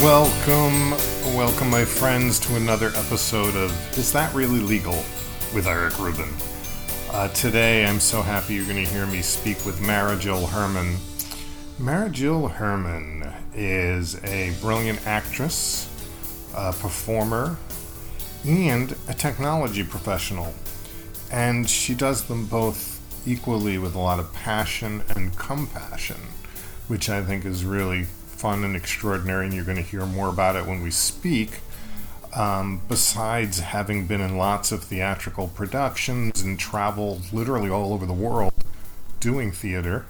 Welcome, welcome, my friends, to another episode of Is That Really Legal with Eric Rubin. Uh, today, I'm so happy you're going to hear me speak with Mara Jill Herman. Mara Jill Herman is a brilliant actress, a performer, and a technology professional. And she does them both equally with a lot of passion and compassion, which I think is really fun and extraordinary, and you're going to hear more about it when we speak. Um, besides having been in lots of theatrical productions and traveled literally all over the world doing theater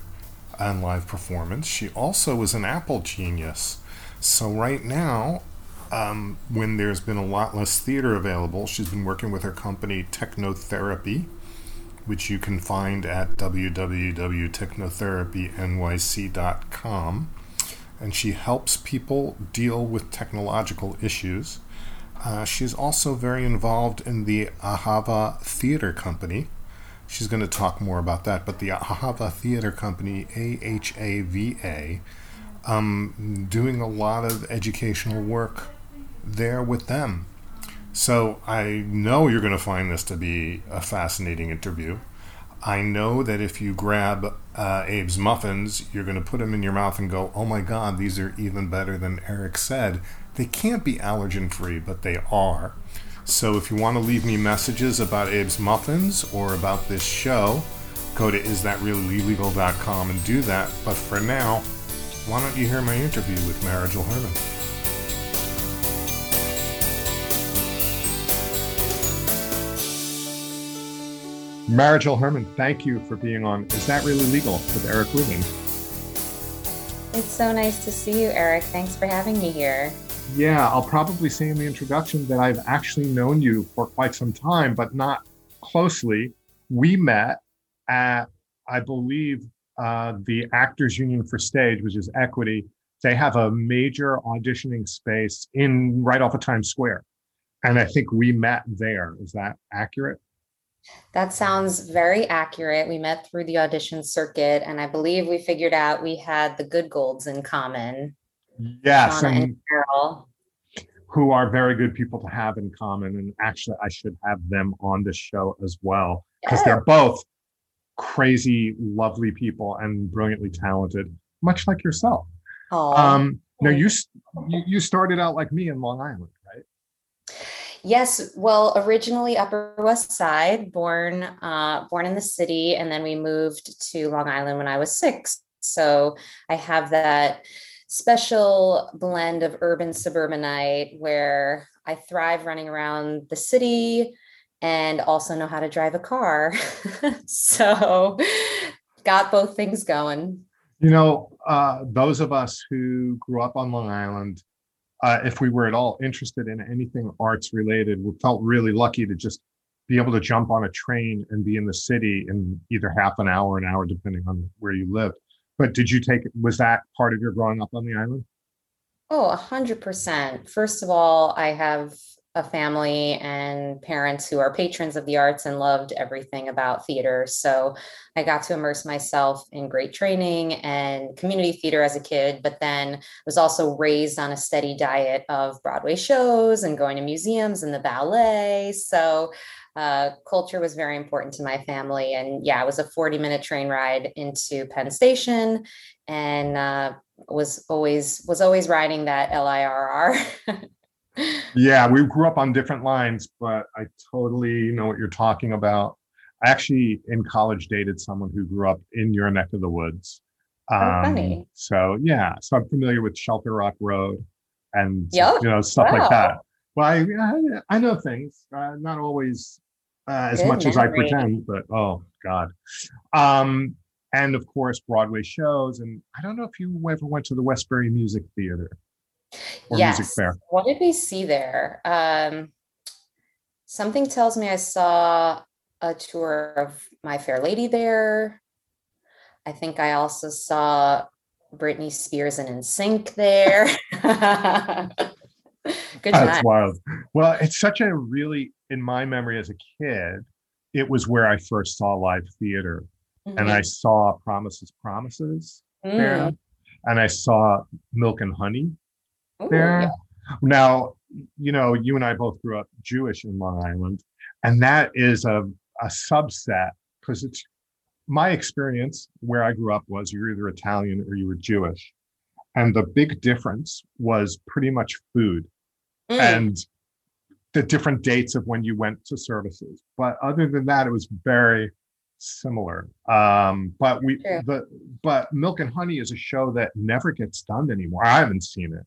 and live performance, she also was an Apple genius. So, right now, um, when there's been a lot less theater available, she's been working with her company Technotherapy, which you can find at www.technotherapynyc.com and she helps people deal with technological issues. Uh, she's also very involved in the Ahava Theater Company. She's going to talk more about that, but the Ahava Theater Company, A H A V A, um, doing a lot of educational work there with them. So I know you're going to find this to be a fascinating interview. I know that if you grab uh, Abe's muffins, you're going to put them in your mouth and go, oh my God, these are even better than Eric said. They can't be allergen free, but they are. So if you want to leave me messages about Abe's muffins or about this show, go to isthatreallylegal.com and do that. But for now, why don't you hear my interview with Mara Jill Herman? Mara Herman, thank you for being on Is That Really Legal with Eric Rubin. It's so nice to see you, Eric. Thanks for having me here. Yeah, I'll probably say in the introduction that I've actually known you for quite some time, but not closely. We met at, I believe, uh, the Actors Union for Stage, which is Equity. They have a major auditioning space in right off of Times Square. And I think we met there. Is that accurate? That sounds very accurate. We met through the audition circuit, and I believe we figured out we had the Goodgolds in common. Yes, and, and Carol. Who are very good people to have in common. And actually, I should have them on this show as well because they're both crazy, lovely people and brilliantly talented, much like yourself. Oh, um, now you you started out like me in Long Island? Yes, well, originally Upper West Side, born uh, born in the city, and then we moved to Long Island when I was six. So I have that special blend of urban suburbanite where I thrive running around the city and also know how to drive a car. so got both things going. You know, uh, those of us who grew up on Long Island uh, if we were at all interested in anything arts related, we felt really lucky to just be able to jump on a train and be in the city in either half an hour, an hour, depending on where you lived. But did you take, was that part of your growing up on the island? Oh, a hundred percent. First of all, I have a family and parents who are patrons of the arts and loved everything about theater. So I got to immerse myself in great training and community theater as a kid, but then was also raised on a steady diet of Broadway shows and going to museums and the ballet. So uh, culture was very important to my family. And yeah, it was a 40 minute train ride into Penn Station and uh, was always was always riding that LIRR. yeah, we grew up on different lines, but I totally know what you're talking about. I actually, in college, dated someone who grew up in your neck of the woods. Oh, um, funny. So yeah, so I'm familiar with Shelter Rock Road and yep. you know stuff wow. like that. Well, I I know things, uh, not always uh, as Good much memory. as I pretend, but oh god. Um, and of course Broadway shows, and I don't know if you ever went to the Westbury Music Theater or yes. music fair. What did we see there? Um, something tells me I saw a tour of My Fair Lady there. I think I also saw Britney Spears and NSYNC there. Good time. That's wild. Well, it's such a really, in my memory as a kid, it was where I first saw live theater. Mm-hmm. And I mm-hmm. saw Promises, Promises mm. there. And I saw Milk and Honey Ooh, there. Yeah. Now, you know, you and I both grew up Jewish in Long Island, and that is a, a subset because it's my experience where I grew up was you're either Italian or you were Jewish. And the big difference was pretty much food mm. and the different dates of when you went to services. But other than that, it was very similar. Um, but we the but Milk and Honey is a show that never gets done anymore. I haven't seen it.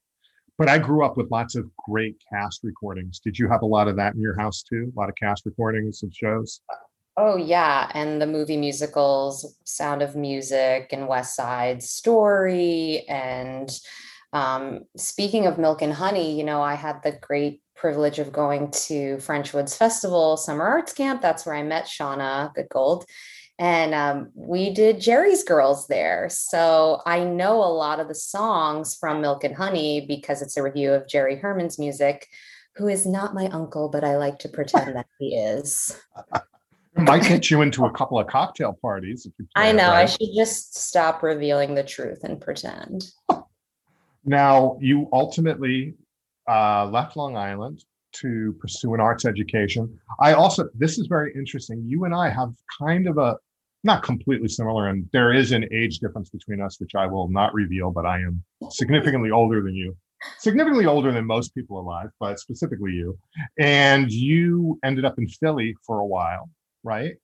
But I grew up with lots of great cast recordings. Did you have a lot of that in your house too? A lot of cast recordings of shows? Oh yeah, and the movie musicals, Sound of Music and West Side Story. And um, speaking of Milk and Honey, you know, I had the great privilege of going to French Woods Festival Summer Arts Camp. That's where I met Shauna Goodgold. And um, we did Jerry's Girls there. So I know a lot of the songs from Milk and Honey because it's a review of Jerry Herman's music, who is not my uncle, but I like to pretend that he is. might get you into a couple of cocktail parties. I know. Right? I should just stop revealing the truth and pretend. Now, you ultimately uh, left Long Island to pursue an arts education. I also, this is very interesting. You and I have kind of a, not completely similar, and there is an age difference between us, which I will not reveal, but I am significantly older than you significantly older than most people alive, but specifically you. And you ended up in Philly for a while right?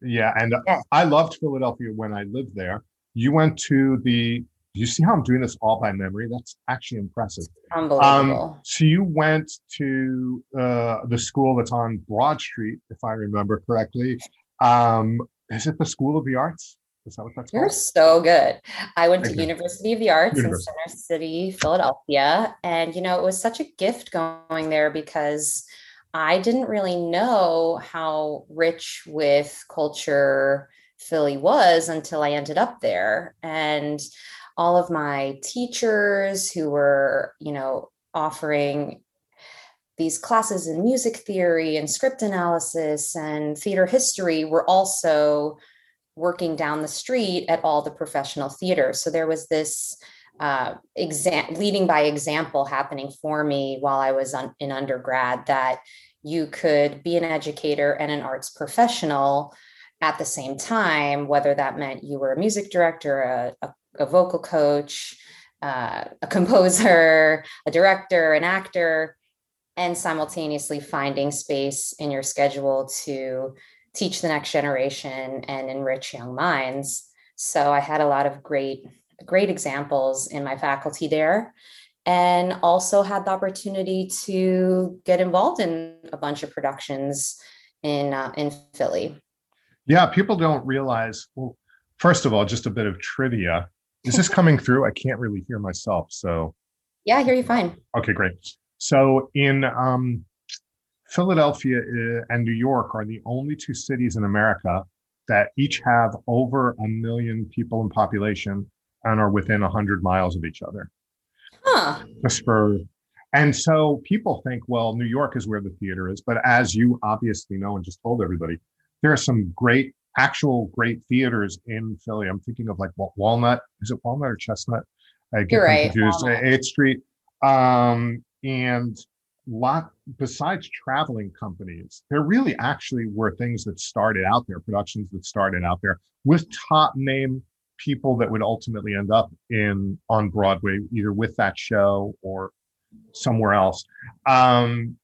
Yeah, and. I loved Philadelphia when I lived there. You went to the. You see how I'm doing this all by memory? That's actually impressive. Unbelievable. Um, so you went to uh, the school that's on Broad Street, if I remember correctly. Um, is it the School of the Arts? Is that what that's You're called? so good. I went Thank to you. University of the Arts University. in Center City, Philadelphia. And, you know, it was such a gift going there because I didn't really know how rich with culture Philly was until I ended up there. And all of my teachers who were, you know, offering these classes in music theory and script analysis and theater history were also working down the street at all the professional theaters. So there was this uh, exam- leading by example happening for me while I was on, in undergrad that you could be an educator and an arts professional at the same time, whether that meant you were a music director, a, a, a vocal coach, uh, a composer, a director, an actor, and simultaneously finding space in your schedule to teach the next generation and enrich young minds. So I had a lot of great great examples in my faculty there and also had the opportunity to get involved in a bunch of productions in uh, in Philly. Yeah, people don't realize. Well, first of all, just a bit of trivia. Is this coming through? I can't really hear myself. So. Yeah, I hear you fine. Okay, great. So in um, Philadelphia uh, and New York are the only two cities in America that each have over a million people in population and are within 100 miles of each other. Huh. Just for, and so people think, well, New York is where the theater is. But as you obviously know and just told everybody, there are some great, actual great theaters in Philly. I'm thinking of like what Walnut. Is it Walnut or Chestnut? I get right. confused. 8th Street. Um, and lot besides traveling companies, there really actually were things that started out there, productions that started out there with top name people that would ultimately end up in on Broadway, either with that show or somewhere else. Um,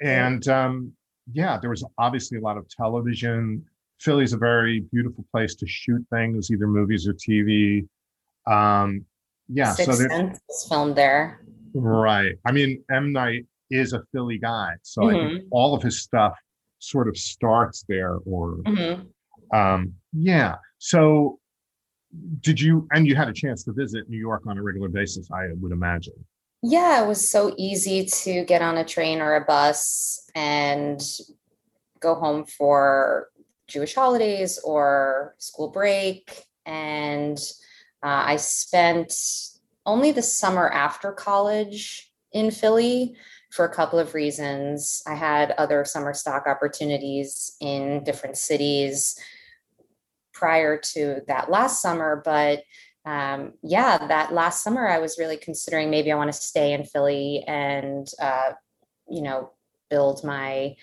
and um, yeah, there was obviously a lot of television. Philly's a very beautiful place to shoot things, either movies or TV. Um, yeah, so there's filmed there. Right. I mean, M Night is a Philly guy, so mm-hmm. all of his stuff sort of starts there. Or mm-hmm. um, yeah. So did you and you had a chance to visit New York on a regular basis, I would imagine. Yeah, it was so easy to get on a train or a bus and go home for Jewish holidays or school break. And uh, I spent only the summer after college in Philly for a couple of reasons. I had other summer stock opportunities in different cities prior to that last summer, but um, yeah, that last summer I was really considering maybe I want to stay in Philly and uh, you know build my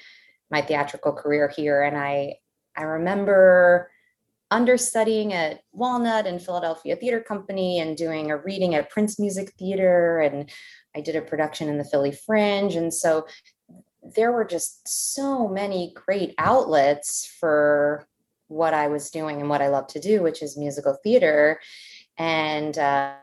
my theatrical career here. And I I remember understudying at Walnut and Philadelphia Theater Company and doing a reading at Prince Music Theater and I did a production in the Philly Fringe and so there were just so many great outlets for what I was doing and what I love to do, which is musical theater. And uh,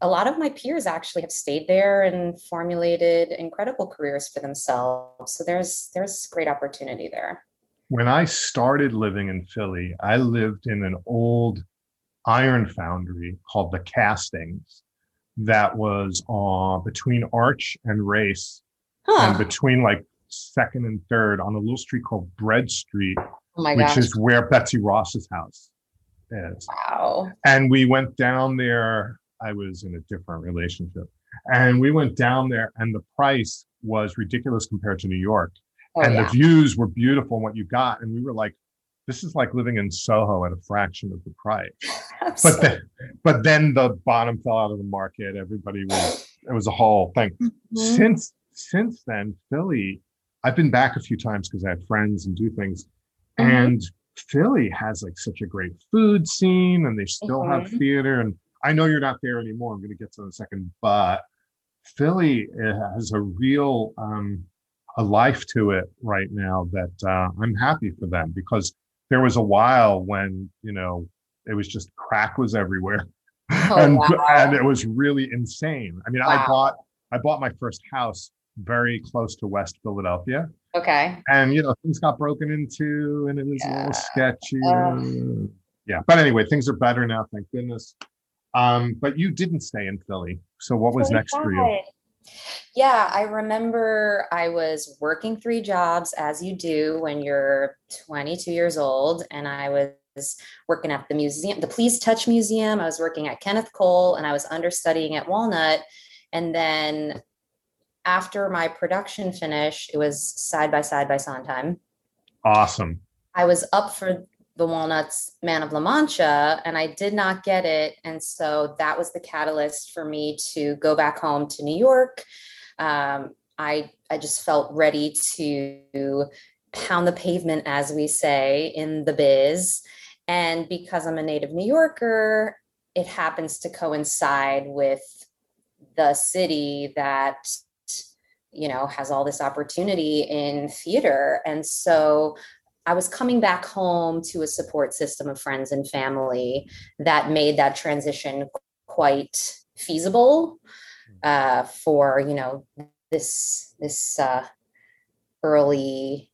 a lot of my peers actually have stayed there and formulated incredible careers for themselves. So there's there's great opportunity there. When I started living in Philly, I lived in an old iron foundry called the Castings that was uh, between Arch and Race huh. and between like second and third on a little street called Bread Street, oh which gosh. is where Betsy Ross's house is. Wow. And we went down there. I was in a different relationship. And we went down there, and the price was ridiculous compared to New York. Oh, and yeah. the views were beautiful, and what you got. And we were like, this is like living in Soho at a fraction of the price. but then, but then the bottom fell out of the market. Everybody was it was a whole thing. Mm-hmm. Since since then, Philly I've been back a few times because I have friends and do things. Mm-hmm. And Philly has like such a great food scene and they still mm-hmm. have theater. And I know you're not there anymore. I'm going to get to in a second, but Philly has a real um, a life to it right now that uh, I'm happy for them because there was a while when you know it was just crack was everywhere, oh, and wow. and it was really insane. I mean, wow. I bought I bought my first house very close to West Philadelphia. Okay. And you know, things got broken into and it was yeah. a little sketchy. Uh, yeah. But anyway, things are better now, thank goodness. Um, but you didn't stay in Philly. So what was next for you? Yeah, I remember I was working three jobs as you do when you're 22 years old. And I was working at the museum, the Please Touch Museum. I was working at Kenneth Cole and I was understudying at Walnut. And then after my production finish, it was side by side by Sondheim. Awesome. I was up for the Walnuts Man of La Mancha and I did not get it. And so that was the catalyst for me to go back home to New York. Um, I, I just felt ready to pound the pavement, as we say in the biz. And because I'm a native New Yorker, it happens to coincide with the city that you know has all this opportunity in theater and so i was coming back home to a support system of friends and family that made that transition quite feasible uh, for you know this this uh, early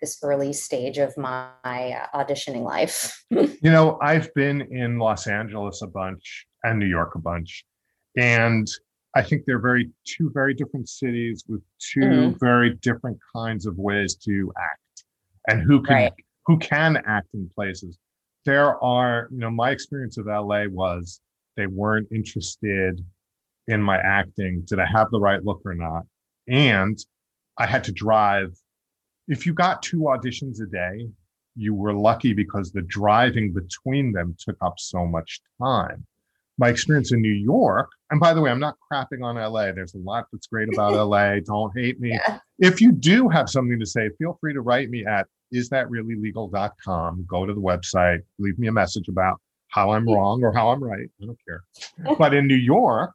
this early stage of my uh, auditioning life. You know i've been in los angeles a bunch and new york a bunch and I think they're very two very different cities with 2 mm-hmm. very different kinds of ways to act and who can right. who can act in places. There are, you know, my experience of LA was they weren't interested in my acting. Did I have the right look or not? And I had to drive. If you got two auditions a day, you were lucky because the driving between them took up so much time my experience in New York, and by the way, I'm not crapping on LA. There's a lot that's great about LA. Don't hate me. Yeah. If you do have something to say, feel free to write me at isthatreallylegal.com. Go to the website, leave me a message about how I'm wrong or how I'm right. I don't care. but in New York,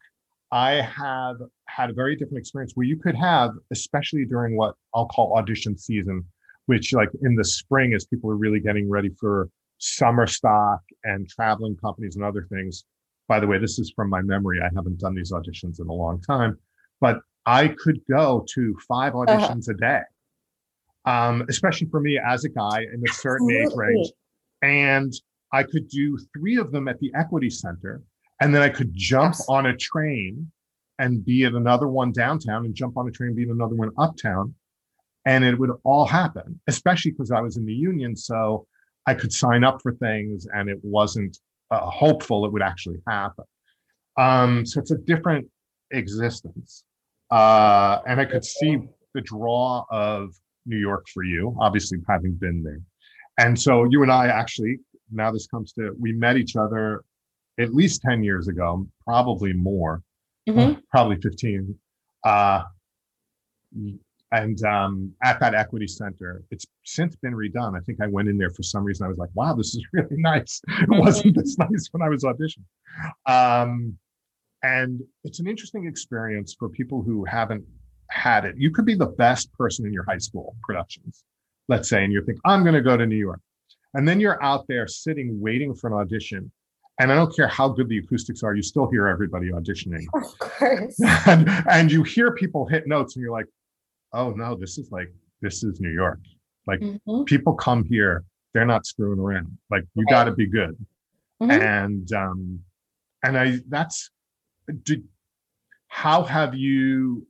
I have had a very different experience where you could have, especially during what I'll call audition season, which like in the spring as people are really getting ready for summer stock and traveling companies and other things by the way, this is from my memory. I haven't done these auditions in a long time, but I could go to five uh-huh. auditions uh-huh. a day, um, especially for me as a guy in a certain Absolutely. age range. And I could do three of them at the Equity Center, and then I could jump yes. on a train and be at another one downtown, and jump on a train, and be at another one uptown, and it would all happen. Especially because I was in the union, so I could sign up for things, and it wasn't uh, hopeful it would actually happen. Um, so it's a different existence. Uh, and I could see the draw of New York for you, obviously having been there. And so you and I actually, now this comes to, we met each other at least 10 years ago, probably more, mm-hmm. probably 15. Uh, and um, at that equity center, it's since been redone. I think I went in there for some reason. I was like, wow, this is really nice. It wasn't this nice when I was auditioning. Um, and it's an interesting experience for people who haven't had it. You could be the best person in your high school productions, let's say, and you think, I'm going to go to New York. And then you're out there sitting, waiting for an audition. And I don't care how good the acoustics are, you still hear everybody auditioning. Of course. and, and you hear people hit notes, and you're like, oh no, this is like, this is New York. Like mm-hmm. people come here, they're not screwing around. Like you got to be good. Mm-hmm. And, um, and I, that's, did, how have you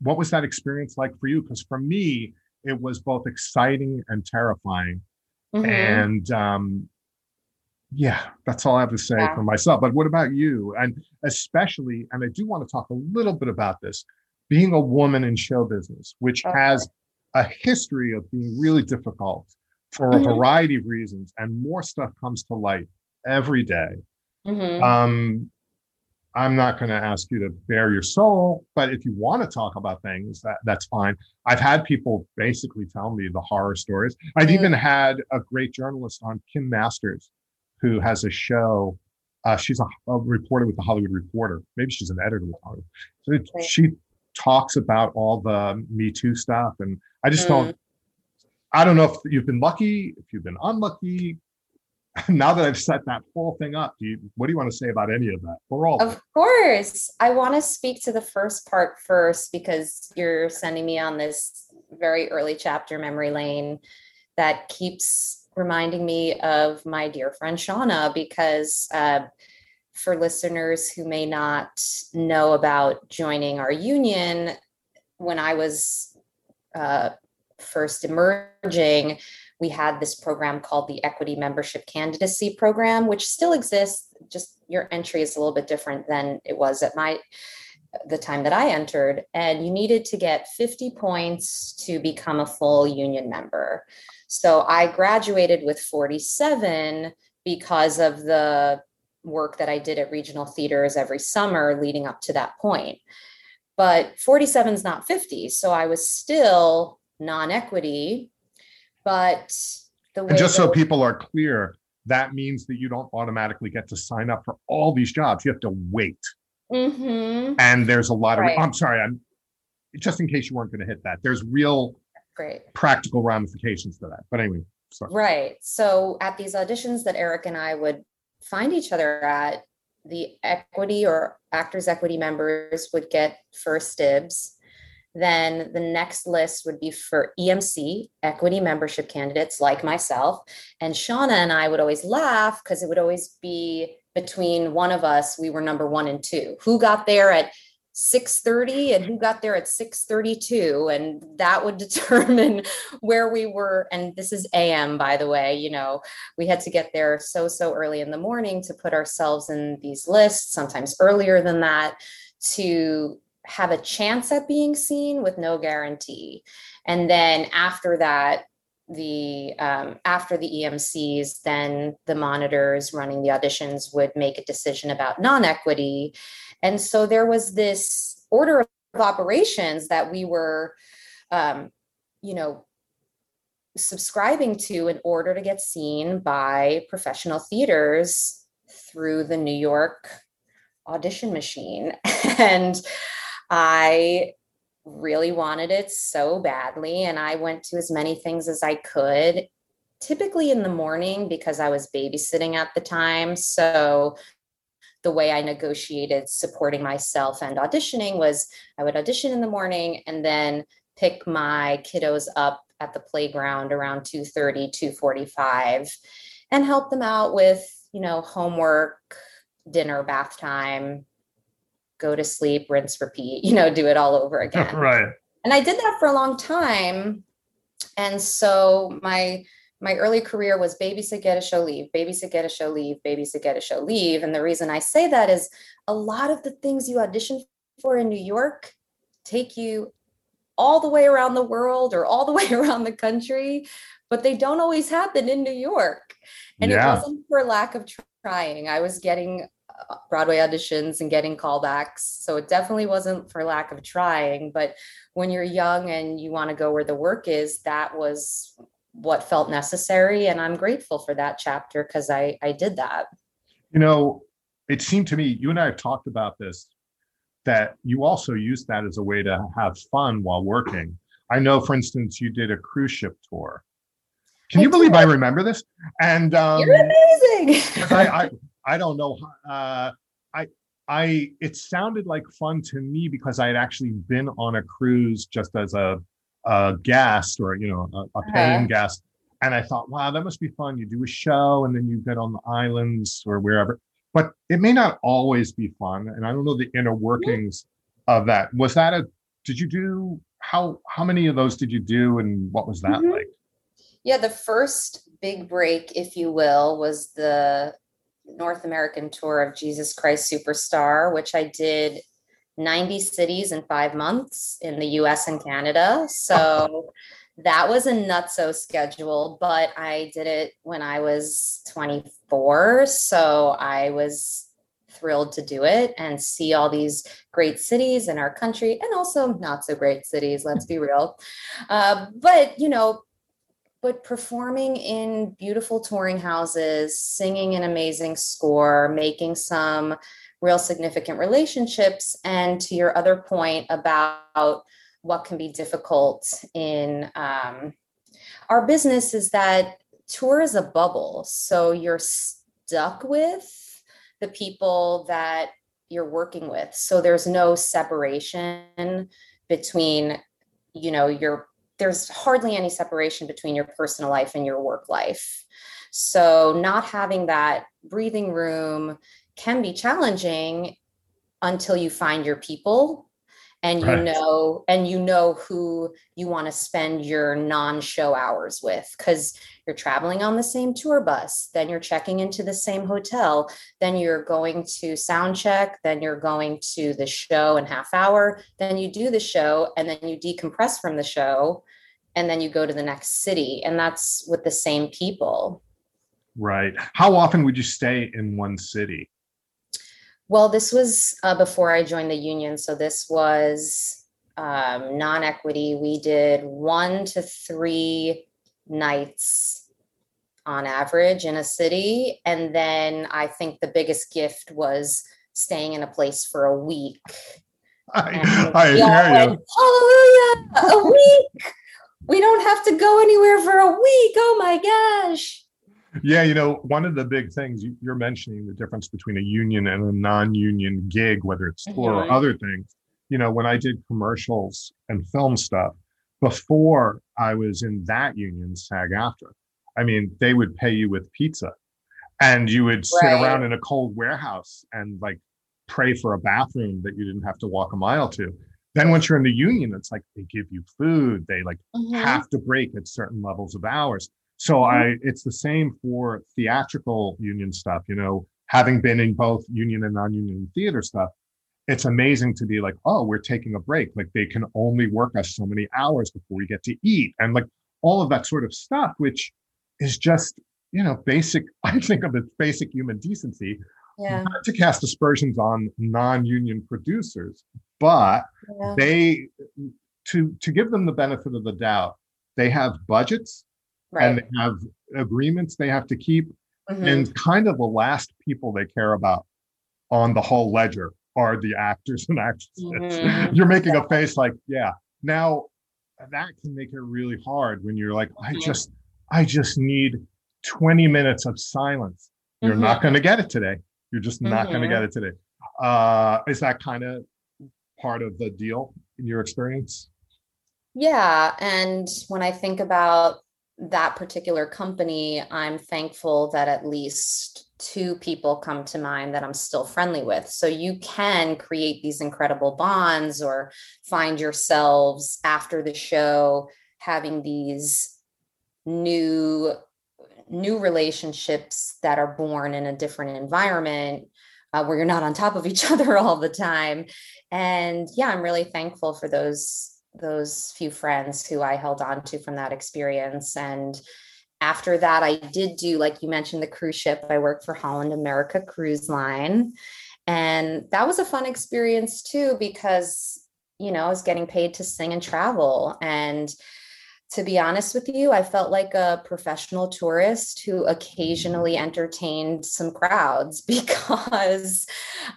what was that experience like for you? Because for me, it was both exciting and terrifying. Mm-hmm. And um, yeah, that's all I have to say yeah. for myself. But what about you? And especially, and I do want to talk a little bit about this being a woman in show business, which okay. has a history of being really difficult for mm-hmm. a variety of reasons, and more stuff comes to light every day. Mm-hmm. Um, I'm not going to ask you to bare your soul, but if you want to talk about things, that, that's fine. I've had people basically tell me the horror stories. I've mm. even had a great journalist on, Kim Masters, who has a show. Uh, she's a, a, reporter with the Hollywood Reporter. Maybe she's an editor with Hollywood. So it, she talks about all the Me Too stuff, and I just mm. don't. I don't know if you've been lucky, if you've been unlucky, now that I've set that whole thing up, do you, what do you want to say about any of that or all? Of course. I want to speak to the first part first because you're sending me on this very early chapter memory lane that keeps reminding me of my dear friend Shauna because uh, for listeners who may not know about joining our union, when I was uh, first emerging, we had this program called the Equity Membership Candidacy Program, which still exists. Just your entry is a little bit different than it was at my the time that I entered, and you needed to get 50 points to become a full union member. So I graduated with 47 because of the work that I did at regional theaters every summer leading up to that point. But 47 is not 50. So I was still non equity but the way and just so people are clear, that means that you don't automatically get to sign up for all these jobs. You have to wait. Mm-hmm. And there's a lot of, right. I'm sorry, I'm just in case you weren't going to hit that. There's real Great. practical ramifications to that. But anyway, sorry. Right. So at these auditions that Eric and I would find each other at, the equity or actors equity members would get first dibs then the next list would be for EMC, equity membership candidates like myself. And Shauna and I would always laugh because it would always be between one of us, we were number one and two. Who got there at 6:30 and who got there at 6:32 and that would determine where we were and this is AM by the way you know we had to get there so so early in the morning to put ourselves in these lists sometimes earlier than that to have a chance at being seen with no guarantee. And then after that, the um, after the EMCs, then the monitors running the auditions would make a decision about non-equity. And so there was this order of operations that we were, um, you know, subscribing to in order to get seen by professional theaters through the New York audition machine. and I really wanted it so badly. And I went to as many things as I could, typically in the morning because I was babysitting at the time. So the way I negotiated supporting myself and auditioning was I would audition in the morning and then pick my kiddos up at the playground around 2:30 2:45 and help them out with you know homework dinner bath time go to sleep, rinse, repeat, you know, do it all over again. right. And I did that for a long time. And so my my early career was babysit, get a show, leave, babysit, get a show, leave, babysit, get a show, leave. And the reason I say that is a lot of the things you audition for in New York take you all the way around the world or all the way around the country, but they don't always happen in New York. And yeah. it wasn't for lack of trying. I was getting uh, Broadway auditions and getting callbacks. So it definitely wasn't for lack of trying. But when you're young and you want to go where the work is, that was what felt necessary. And I'm grateful for that chapter because I, I did that. You know, it seemed to me, you and I have talked about this, that you also use that as a way to have fun while working. I know, for instance, you did a cruise ship tour. Can I you believe I remember this? And um, you're amazing. I, I, I don't know. Uh, I I it sounded like fun to me because I had actually been on a cruise just as a, a guest or you know a, a paying uh-huh. guest, and I thought, wow, that must be fun. You do a show and then you get on the islands or wherever. But it may not always be fun, and I don't know the inner workings of that. Was that a? Did you do how how many of those did you do, and what was that mm-hmm. like? Yeah, the first big break, if you will, was the North American tour of Jesus Christ Superstar, which I did 90 cities in five months in the US and Canada. So that was a nutso schedule, but I did it when I was 24. So I was thrilled to do it and see all these great cities in our country and also not so great cities, let's be real. Uh, but, you know, but performing in beautiful touring houses, singing an amazing score, making some real significant relationships. And to your other point about what can be difficult in um, our business is that tour is a bubble. So you're stuck with the people that you're working with. So there's no separation between, you know, your there's hardly any separation between your personal life and your work life. So, not having that breathing room can be challenging until you find your people and you right. know and you know who you want to spend your non-show hours with cuz you're traveling on the same tour bus then you're checking into the same hotel then you're going to sound check then you're going to the show in half hour then you do the show and then you decompress from the show and then you go to the next city and that's with the same people. Right. How often would you stay in one city well, this was uh, before I joined the union. So this was um, non equity. We did one to three nights on average in a city. And then I think the biggest gift was staying in a place for a week. I, I hear you. Hallelujah! A week! we don't have to go anywhere for a week. Oh my gosh yeah, you know, one of the big things you're mentioning the difference between a union and a non-union gig, whether it's tour mm-hmm. or other things. You know, when I did commercials and film stuff before I was in that union, SAG-AFTRA, I mean, they would pay you with pizza, and you would sit right. around in a cold warehouse and like pray for a bathroom that you didn't have to walk a mile to. Then once you're in the union, it's like they give you food. They like mm-hmm. have to break at certain levels of hours. So mm-hmm. I it's the same for theatrical union stuff, you know, having been in both union and non-union theater stuff, it's amazing to be like, oh, we're taking a break. Like they can only work us so many hours before we get to eat. And like all of that sort of stuff, which is just, you know, basic, I think of it basic human decency. Yeah. Not to cast aspersions on non-union producers, but yeah. they to to give them the benefit of the doubt, they have budgets right. and they have agreements they have to keep. Mm-hmm. And kind of the last people they care about on the whole ledger are the actors and actresses. Mm-hmm. You're making a face like, yeah. Now that can make it really hard when you're like, I just, I just need 20 minutes of silence. You're mm-hmm. not going to get it today. You're just not going to mm-hmm. get it today. Uh, is that kind of part of the deal in your experience? Yeah. And when I think about that particular company, I'm thankful that at least two people come to mind that I'm still friendly with. So you can create these incredible bonds or find yourselves after the show having these new new relationships that are born in a different environment uh, where you're not on top of each other all the time and yeah i'm really thankful for those those few friends who I held on to from that experience. And after that, I did do, like you mentioned, the cruise ship. I worked for Holland America Cruise Line. And that was a fun experience too, because, you know, I was getting paid to sing and travel. And to be honest with you, I felt like a professional tourist who occasionally entertained some crowds because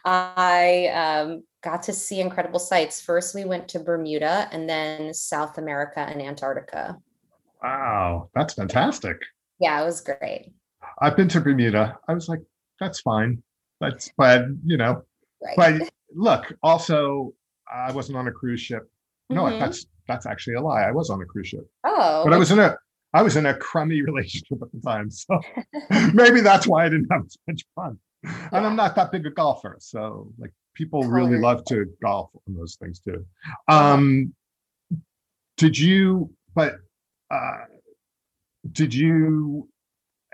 I um, got to see incredible sights. First, we went to Bermuda and then South America and Antarctica. Wow, that's fantastic. Yeah, it was great. I've been to Bermuda. I was like, that's fine. That's, but you know, right. but look, also, I wasn't on a cruise ship. No, mm-hmm. that's that's actually a lie. I was on a cruise ship. Oh, but I was in a I was in a crummy relationship at the time, so maybe that's why I didn't have as much fun. Yeah. And I'm not that big a golfer, so like people really love to golf on those things too. Um, did you? But uh, did you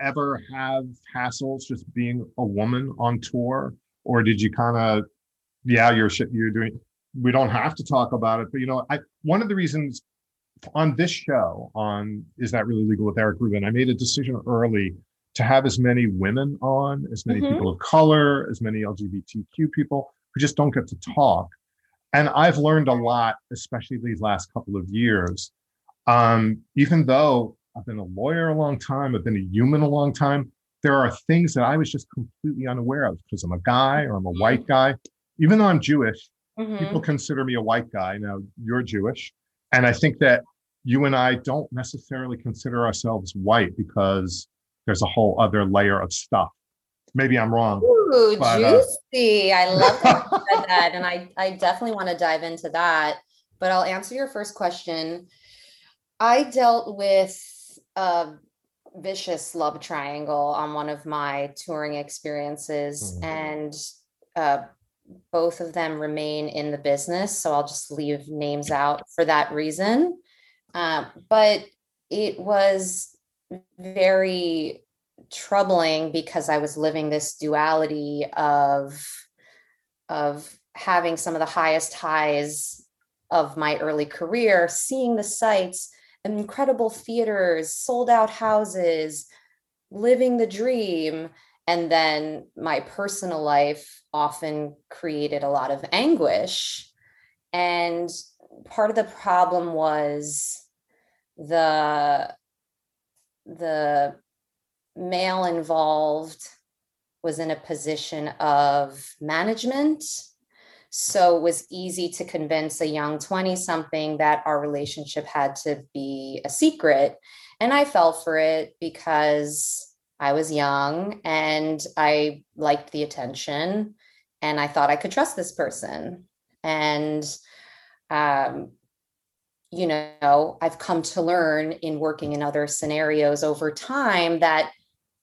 ever have hassles just being a woman on tour, or did you kind of? Yeah, you're you're doing we don't have to talk about it, but you know, I one of the reasons on this show on is that really legal with Eric Rubin, I made a decision early to have as many women on, as many mm-hmm. people of color, as many LGBTQ people who just don't get to talk. And I've learned a lot, especially these last couple of years. Um, even though I've been a lawyer a long time, I've been a human a long time, there are things that I was just completely unaware of because I'm a guy or I'm a white mm-hmm. guy. Even though I'm Jewish, Mm-hmm. People consider me a white guy. Now you're Jewish. And I think that you and I don't necessarily consider ourselves white because there's a whole other layer of stuff. Maybe I'm wrong. Ooh, but, uh, juicy. Uh... I love that that. And I, I definitely want to dive into that. But I'll answer your first question. I dealt with a vicious love triangle on one of my touring experiences. Mm-hmm. And uh, both of them remain in the business. So I'll just leave names out for that reason. Uh, but it was very troubling because I was living this duality of, of having some of the highest highs of my early career, seeing the sights, incredible theaters, sold out houses, living the dream and then my personal life often created a lot of anguish. And part of the problem was the the male involved was in a position of management so it was easy to convince a young 20 something that our relationship had to be a secret and i fell for it because I was young and I liked the attention and I thought I could trust this person. And, um, you know, I've come to learn in working in other scenarios over time that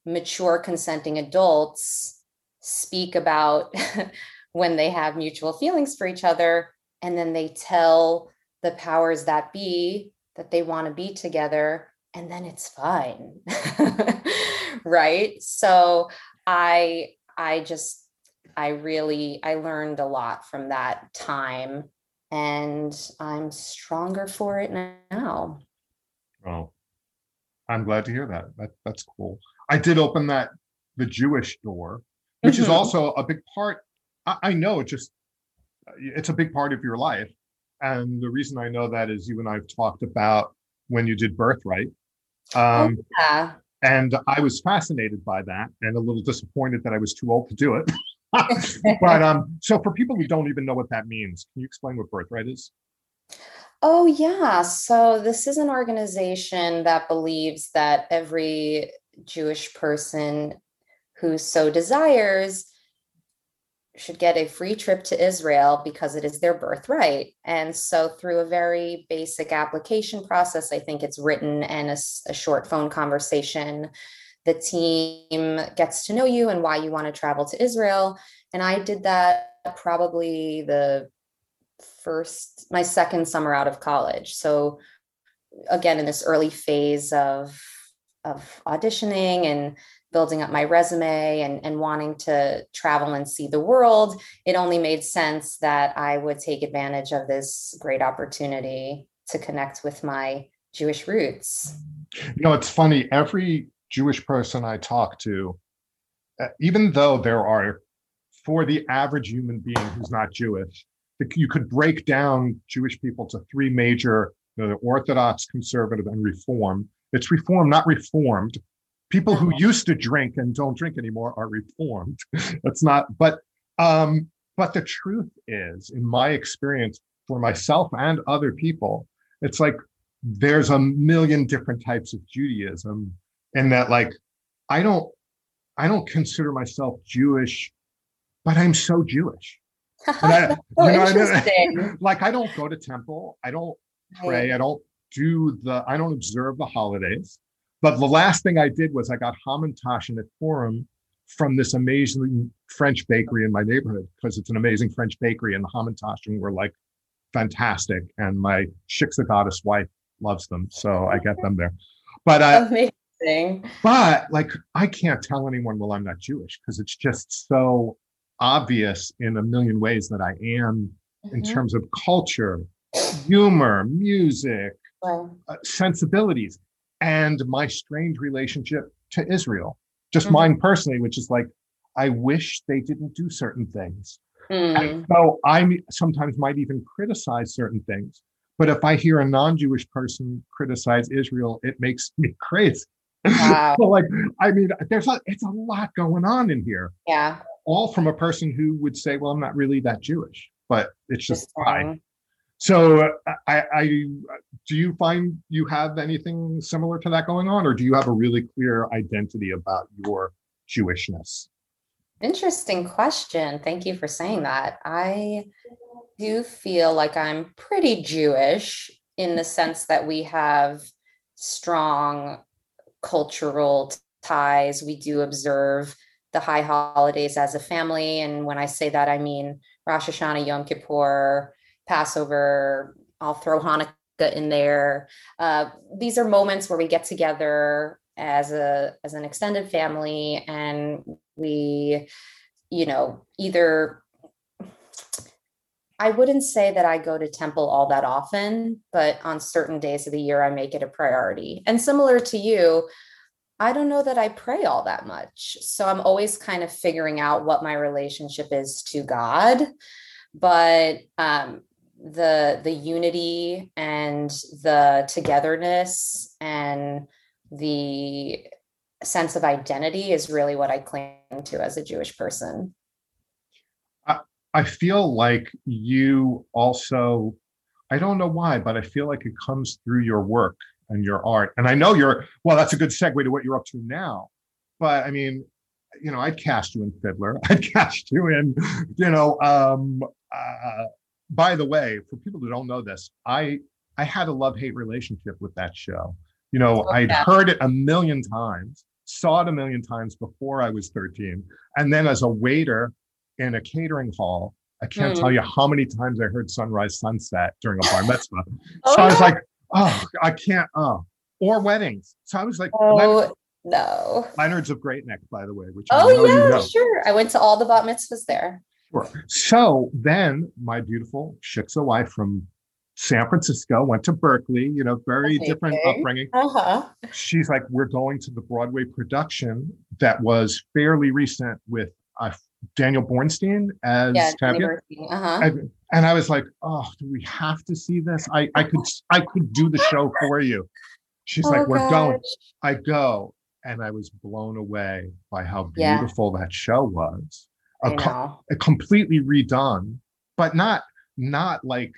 mature consenting adults speak about when they have mutual feelings for each other and then they tell the powers that be that they want to be together and then it's fine right? So i i just i really i learned a lot from that time and i'm stronger for it now. Oh i'm glad to hear that, that that's cool i did open that the jewish door which mm-hmm. is also a big part I, I know it just it's a big part of your life and the reason i know that is you and i've talked about when you did birthright Oh, um, yeah. And I was fascinated by that and a little disappointed that I was too old to do it. but um, so for people who don't even know what that means, can you explain what birthright is? Oh, yeah. So this is an organization that believes that every Jewish person who so desires should get a free trip to Israel because it is their birthright. And so, through a very basic application process, I think it's written and a, a, short phone conversation. The team gets to know you and why you want to travel to Israel. And I did that probably the first, my second summer out of college. So, again, in this early phase of of auditioning and building up my resume and, and wanting to travel and see the world, it only made sense that I would take advantage of this great opportunity to connect with my Jewish roots. You know, it's funny. Every Jewish person I talk to, uh, even though there are, for the average human being who's not Jewish, you could break down Jewish people to three major, you know, Orthodox, conservative, and Reform. It's Reform, not Reformed. People who uh-huh. used to drink and don't drink anymore are Reformed. That's not, but um, but the truth is, in my experience, for myself and other people, it's like there's a million different types of Judaism, and that like I don't I don't consider myself Jewish, but I'm so Jewish. I, so you know interesting. I mean? like I don't go to temple, I don't pray, I don't do the I don't observe the holidays. But the last thing I did was I got hamantash in a forum from this amazing French bakery in my neighborhood because it's an amazing French bakery and the hamantaschen were like fantastic. And my Shiksa goddess wife loves them. So I get them there. But uh, amazing. But like I can't tell anyone, well, I'm not Jewish because it's just so obvious in a million ways that I am mm-hmm. in terms of culture, humor, music, uh, sensibilities, and my strange relationship to Israel just mm-hmm. mine personally, which is like, I wish they didn't do certain things. Mm. so I sometimes might even criticize certain things. But if I hear a non-Jewish person criticize Israel, it makes me crazy. Wow. so like, I mean, there's a it's a lot going on in here. Yeah. All from a person who would say, "Well, I'm not really that Jewish," but it's just fine. So, uh, I, I, do you find you have anything similar to that going on, or do you have a really clear identity about your Jewishness? Interesting question. Thank you for saying that. I do feel like I'm pretty Jewish in the sense that we have strong cultural ties. We do observe the high holidays as a family. And when I say that, I mean Rosh Hashanah, Yom Kippur, Passover, I'll throw Hanukkah in there. Uh, these are moments where we get together as a as an extended family and we you know either I wouldn't say that I go to temple all that often, but on certain days of the year, I make it a priority. And similar to you, I don't know that I pray all that much. So I'm always kind of figuring out what my relationship is to God. But um, the the unity and the togetherness and the sense of identity is really what I cling to as a Jewish person. I, I feel like you also, I don't know why, but I feel like it comes through your work and your art. And I know you're, well, that's a good segue to what you're up to now. But I mean, you know, I'd cast you in Fiddler. I'd cast you in, you know, um, uh, by the way, for people who don't know this, I I had a love hate relationship with that show. You know, oh, I'd heard it a million times, saw it a million times before I was 13, and then as a waiter in a catering hall, I can't mm. tell you how many times I heard Sunrise Sunset during a bar mitzvah. oh, so I was like, oh, I can't. Oh, or weddings. So I was like, oh. Leonard, no. Leonard's of Great Neck, by the way. Which oh yeah, you know. sure. I went to all the bat mitzvahs there. Sure. So then my beautiful Shiksa wife from San Francisco went to Berkeley, you know, very Amazing. different upbringing. Uh-huh. She's like, we're going to the Broadway production that was fairly recent with uh, Daniel Burstein as yeah, uh-huh. and, and I was like, oh, do we have to see this? I, I could I could do the show for you. She's oh, like, we're gosh. going. I go. And I was blown away by how beautiful yeah. that show was a, a completely redone, but not not like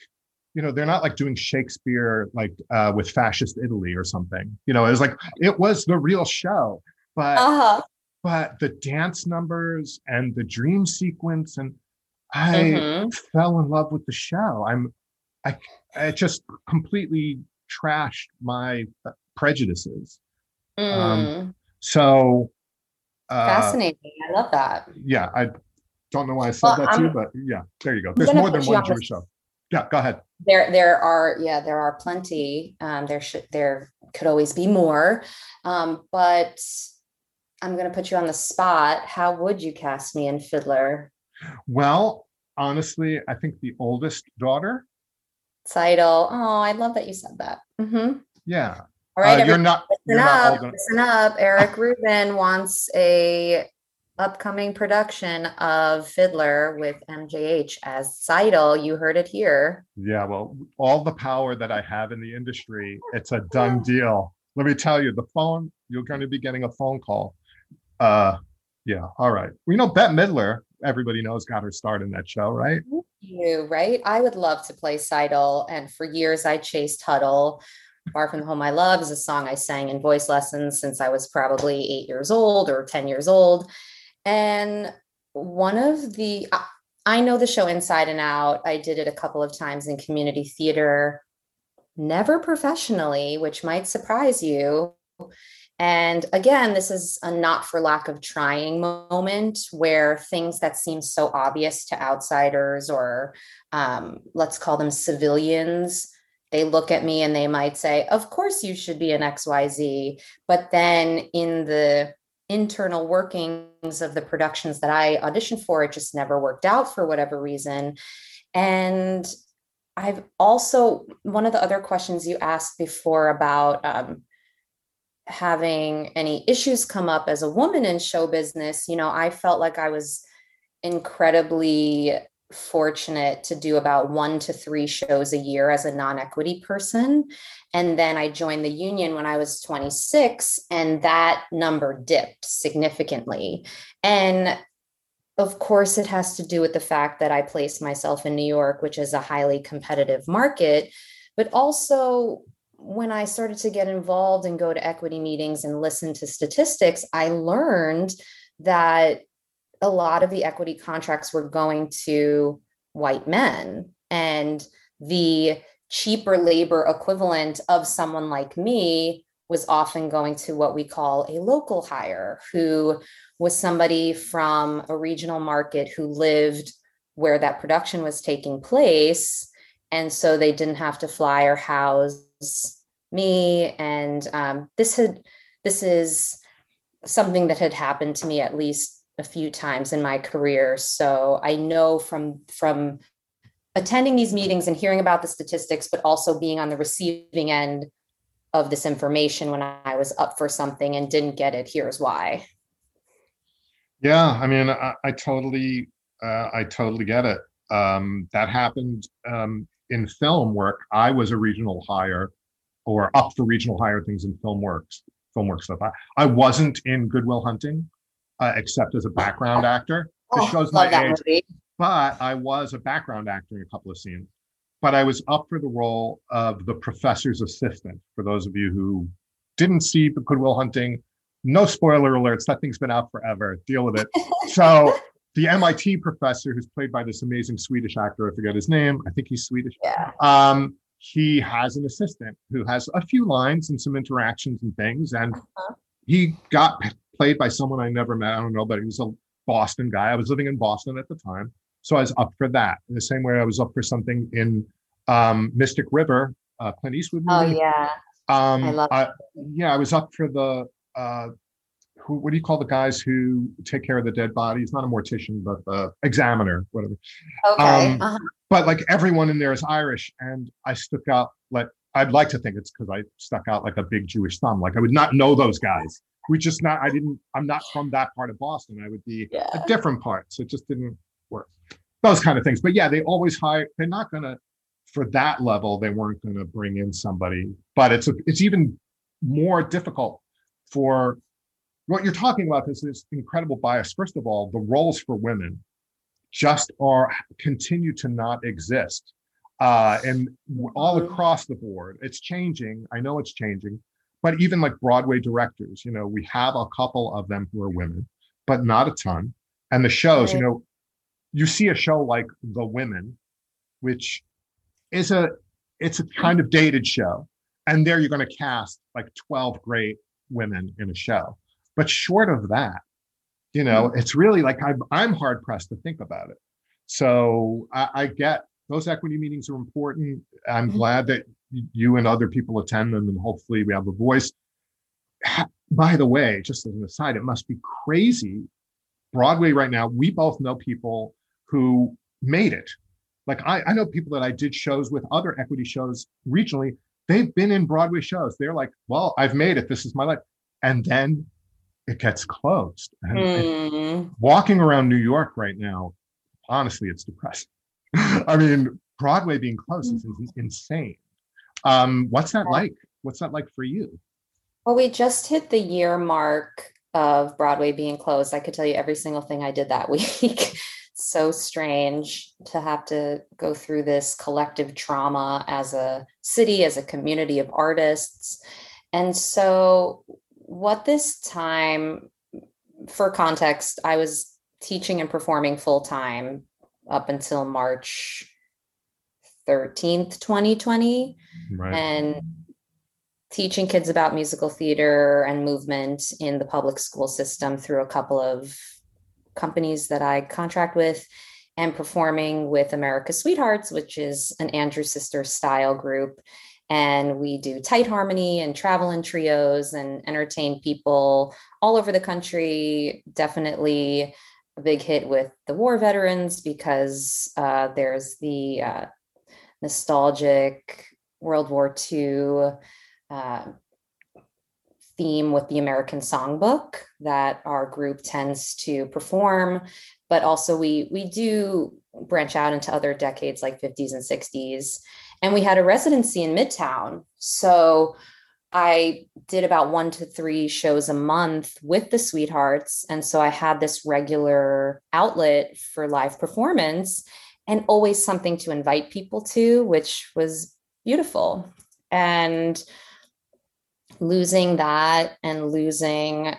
you know they're not like doing Shakespeare like uh, with fascist Italy or something. You know, it was like it was the real show, but uh-huh. but the dance numbers and the dream sequence and I mm-hmm. fell in love with the show. I'm I it just completely trashed my uh, prejudices. Um, mm. Um, so uh, fascinating. I love that. Yeah, I don't know why I said well, that I'm, too, but yeah, there you go. There's more than one Jewish show. Yeah, go ahead. There, there are yeah, there are plenty. Um, there should there could always be more, um, but I'm going to put you on the spot. How would you cast me in Fiddler? Well, honestly, I think the oldest daughter. Tzeitel. Oh, I love that you said that. Mm-hmm. Yeah. All right, Uh, you're not. listen You're not up. old. Listen up. Eric Rubin wants a upcoming production of Fiddler with MJH as Tzeitel. You heard it here. Yeah, well, all the power that I have in the industry, it's a done deal. Let me tell you, the phone, you're going to be getting a phone call. Uh, yeah, all right. We know Bette Midler, everybody knows, got her start in that show, right? You right? I would love to play Tzeitel, and for years I chased Hodel. Far from the Home I Love is a song I sang in voice lessons since I was probably eight years old or 10 years old. And one of the, I- know the show inside and out. I did it a couple of times in community theater, never professionally, which might surprise you. And again, this is a not for lack of trying moment where things that seem so obvious to outsiders or um, let's call them civilians, they look at me and they might say, Of course, you should be an XYZ. But then in the internal workings of the productions that I auditioned for, it just never worked out for whatever reason. And I've also, one of the other questions you asked before about um, having any issues come up as a woman in show business, you know, I felt like I was incredibly fortunate to do about one to three shows a year as a non equity person. And then I joined the union when I was 26, and that number dipped significantly. And of course, it has to do with the fact that I placed myself in New York, which is a highly competitive market, but also when I started to get involved and go to equity meetings and listen to statistics, I learned that a lot of the equity contracts were going to white men. And the cheaper labor equivalent of someone like me was often going to what we call a local hire who was somebody from a regional market who lived where that production was taking place. And so they didn't have to fly or house me. And um, this had this is something that had happened to me at least a few times in my career so i know from from attending these meetings and hearing about the statistics but also being on the receiving end of this information when i was up for something and didn't get it here's why Yeah, I mean, I, I totally, uh, I totally get it. Um, that happened um, in film work. I was a regional hire or up for regional hire things in film works, film work stuff. I, I wasn't in Good Will Hunting, uh, except as a background actor. This Oh, shows my age. movie. but I was a background actor in a couple of scenes. But I was up for the role of the professor's assistant. For those of you who didn't see the Good Will Hunting, no spoiler alerts. That thing's been out forever. Deal with it. so the MIT professor, who's played by this amazing Swedish actor, I forget his name. I think he's Swedish. yeah Um, he has an assistant who has a few lines and some interactions and things, and Uh-huh. he got played by someone I never met. I don't know, but he was a Boston guy. I was living in Boston at the time, so I was up for that. In the same way, I was up for something in um, Mystic River, uh, Clint Eastwood movie. oh yeah Um, I love yeah, I was up for the uh, who? What do you call the guys who take care of the dead bodies? Not a mortician, but the examiner, whatever okay um, uh-huh. but like everyone in there is Irish, and I stuck out like I'd like to think it's because I stuck out like a big Jewish thumb. Like I would not know those guys. We just not. I didn't. I'm not from that part of Boston. I would be yeah a different part, so it just didn't work. Those kind of things. But yeah, they always hire. They're not gonna for that level. They weren't gonna bring in somebody. But it's a, it's even more difficult for what you're talking about. This is this incredible bias? First of all, the roles for women just are continue to not exist uh and all Mhm. across the board it's changing i know it's changing but even like broadway directors you know we have a couple of them who are women but not a ton. And the shows you know you see a show like the women which is a it's a kind of dated show and there you're going to cast like 12 great women in a show. But short of that you know mm-hmm. it's really like i'm, I'm hard pressed to think about it. So I, I get those equity meetings are important i'm Mhm. glad that you and other people attend them and hopefully we have a voice by the way just as an aside it must be crazy broadway right now we both know people who made it like I, I know people that i did shows with other equity shows regionally they've been in Broadway shows. They're like, well, I've made it. This is my life. And then it gets closed. And, mm. and walking around New York right now, honestly, it's depressing. I mean, Broadway being closed is mm. insane. Um, what's that like? What's that like for you? Well, we just hit the year mark of Broadway being closed. I could tell you every single thing I did that week. so strange to have to go through this collective trauma as a city, as a community of artists. And so, what this time, for context, I was teaching and performing full time up until March 13th, 2020. Right. And teaching kids about musical theater and movement in the public school system through a couple of companies that I contract with and performing with America's Sweethearts, which is an Andrew Sister style group. And we do tight harmony and travel in trios and entertain people all over the country. Definitely a big hit with the war veterans because uh, there's the uh, nostalgic World War II uh, theme with the American Songbook that our group tends to perform, but also we we do branch out into other decades like 50s and 60s. And we had a residency in Midtown. So I did about one to three shows a month with the Sweethearts. And so I had this regular outlet for live performance and always something to invite people to, which was beautiful. And losing that and losing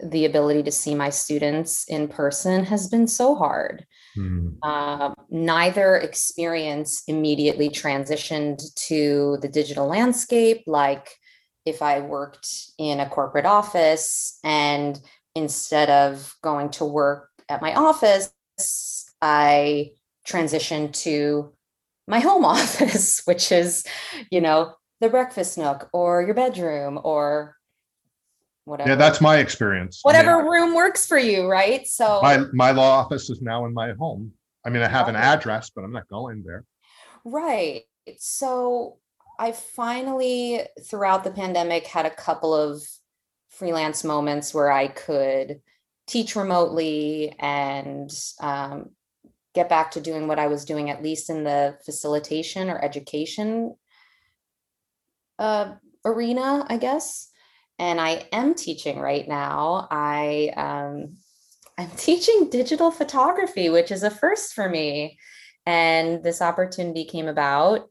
the ability to see my students in person has been so hard. Mm. Uh, neither experience immediately transitioned to the digital landscape. Like if I worked in a corporate office and instead of going to work at my office, I transitioned to my home office, which is, you know, the breakfast nook or your bedroom or whatever. Yeah, that's my experience. Whatever yeah. room works for you, right? So my my law office is now in my home. I mean, I have an address, but I'm not going there. Right. So I finally, throughout the pandemic, had a couple of freelance moments where I could teach remotely and um, get back to doing what I was doing, at least in the facilitation or education uh, arena, I guess. And I am teaching right now. I um, I'm teaching digital photography, which is a first for me. And this opportunity came about,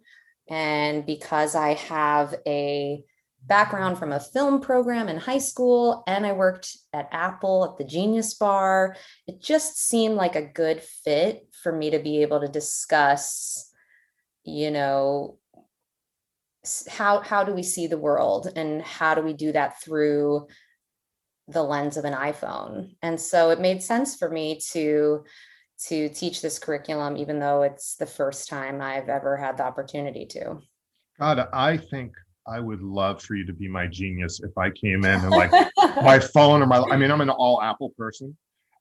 and because I have a background from a film program in high school and I worked at Apple at the Genius Bar, it just seemed like a good fit for me to be able to discuss, you know, how how do we see the world and how do we do that through the lens of an iphone? And so it made sense for me to to teach this curriculum even though it's the first time i've ever had the opportunity to god i think i would love for you to be my genius if i came in and like my phone or my i mean i'm an all apple person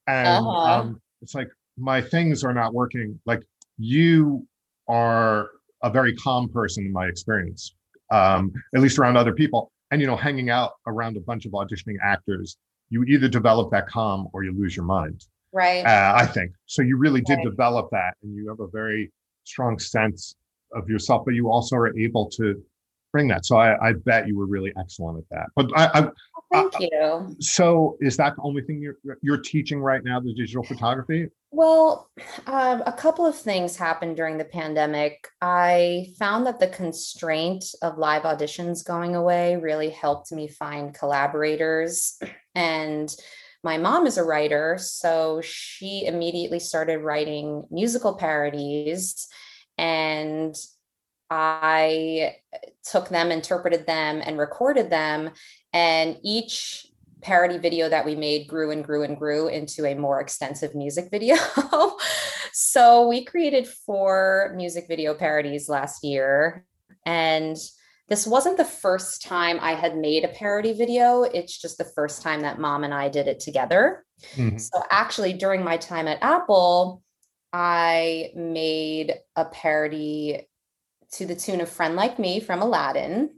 and uh-huh. um, it's like my things are not working like you are a very calm person in my experience, um, at least around other people. And you know, hanging out around a bunch of auditioning actors, you either develop that calm or you lose your mind. Right. Uh, I think so. You really did right. develop that, and you have a very strong sense of yourself, but you also are able to bring that. So I, I bet you were really excellent at that. But I, I Thank you. So, is that the only thing you're you're teaching right now? The digital photography? Well, um, a couple of things happened during the pandemic. I found that the constraint of live auditions going away really helped me find collaborators. And my mom is a writer, so she immediately started writing musical parodies. And I took them, interpreted them, and recorded them. And each parody video that we made grew and grew and grew into a more extensive music video. so we created four music video parodies last year. And this wasn't the first time I had made a parody video. It's just the first time that mom and I did it together. Mm-hmm. So actually, during my time at Apple, I made a parody to the tune of Friend Like Me from Aladdin.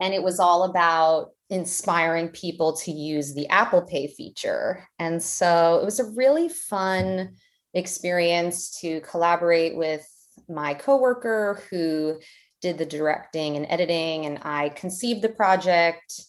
And it was all about inspiring people to use the Apple Pay feature. And so it was a really fun experience to collaborate with my coworker who did the directing and editing and I conceived the project,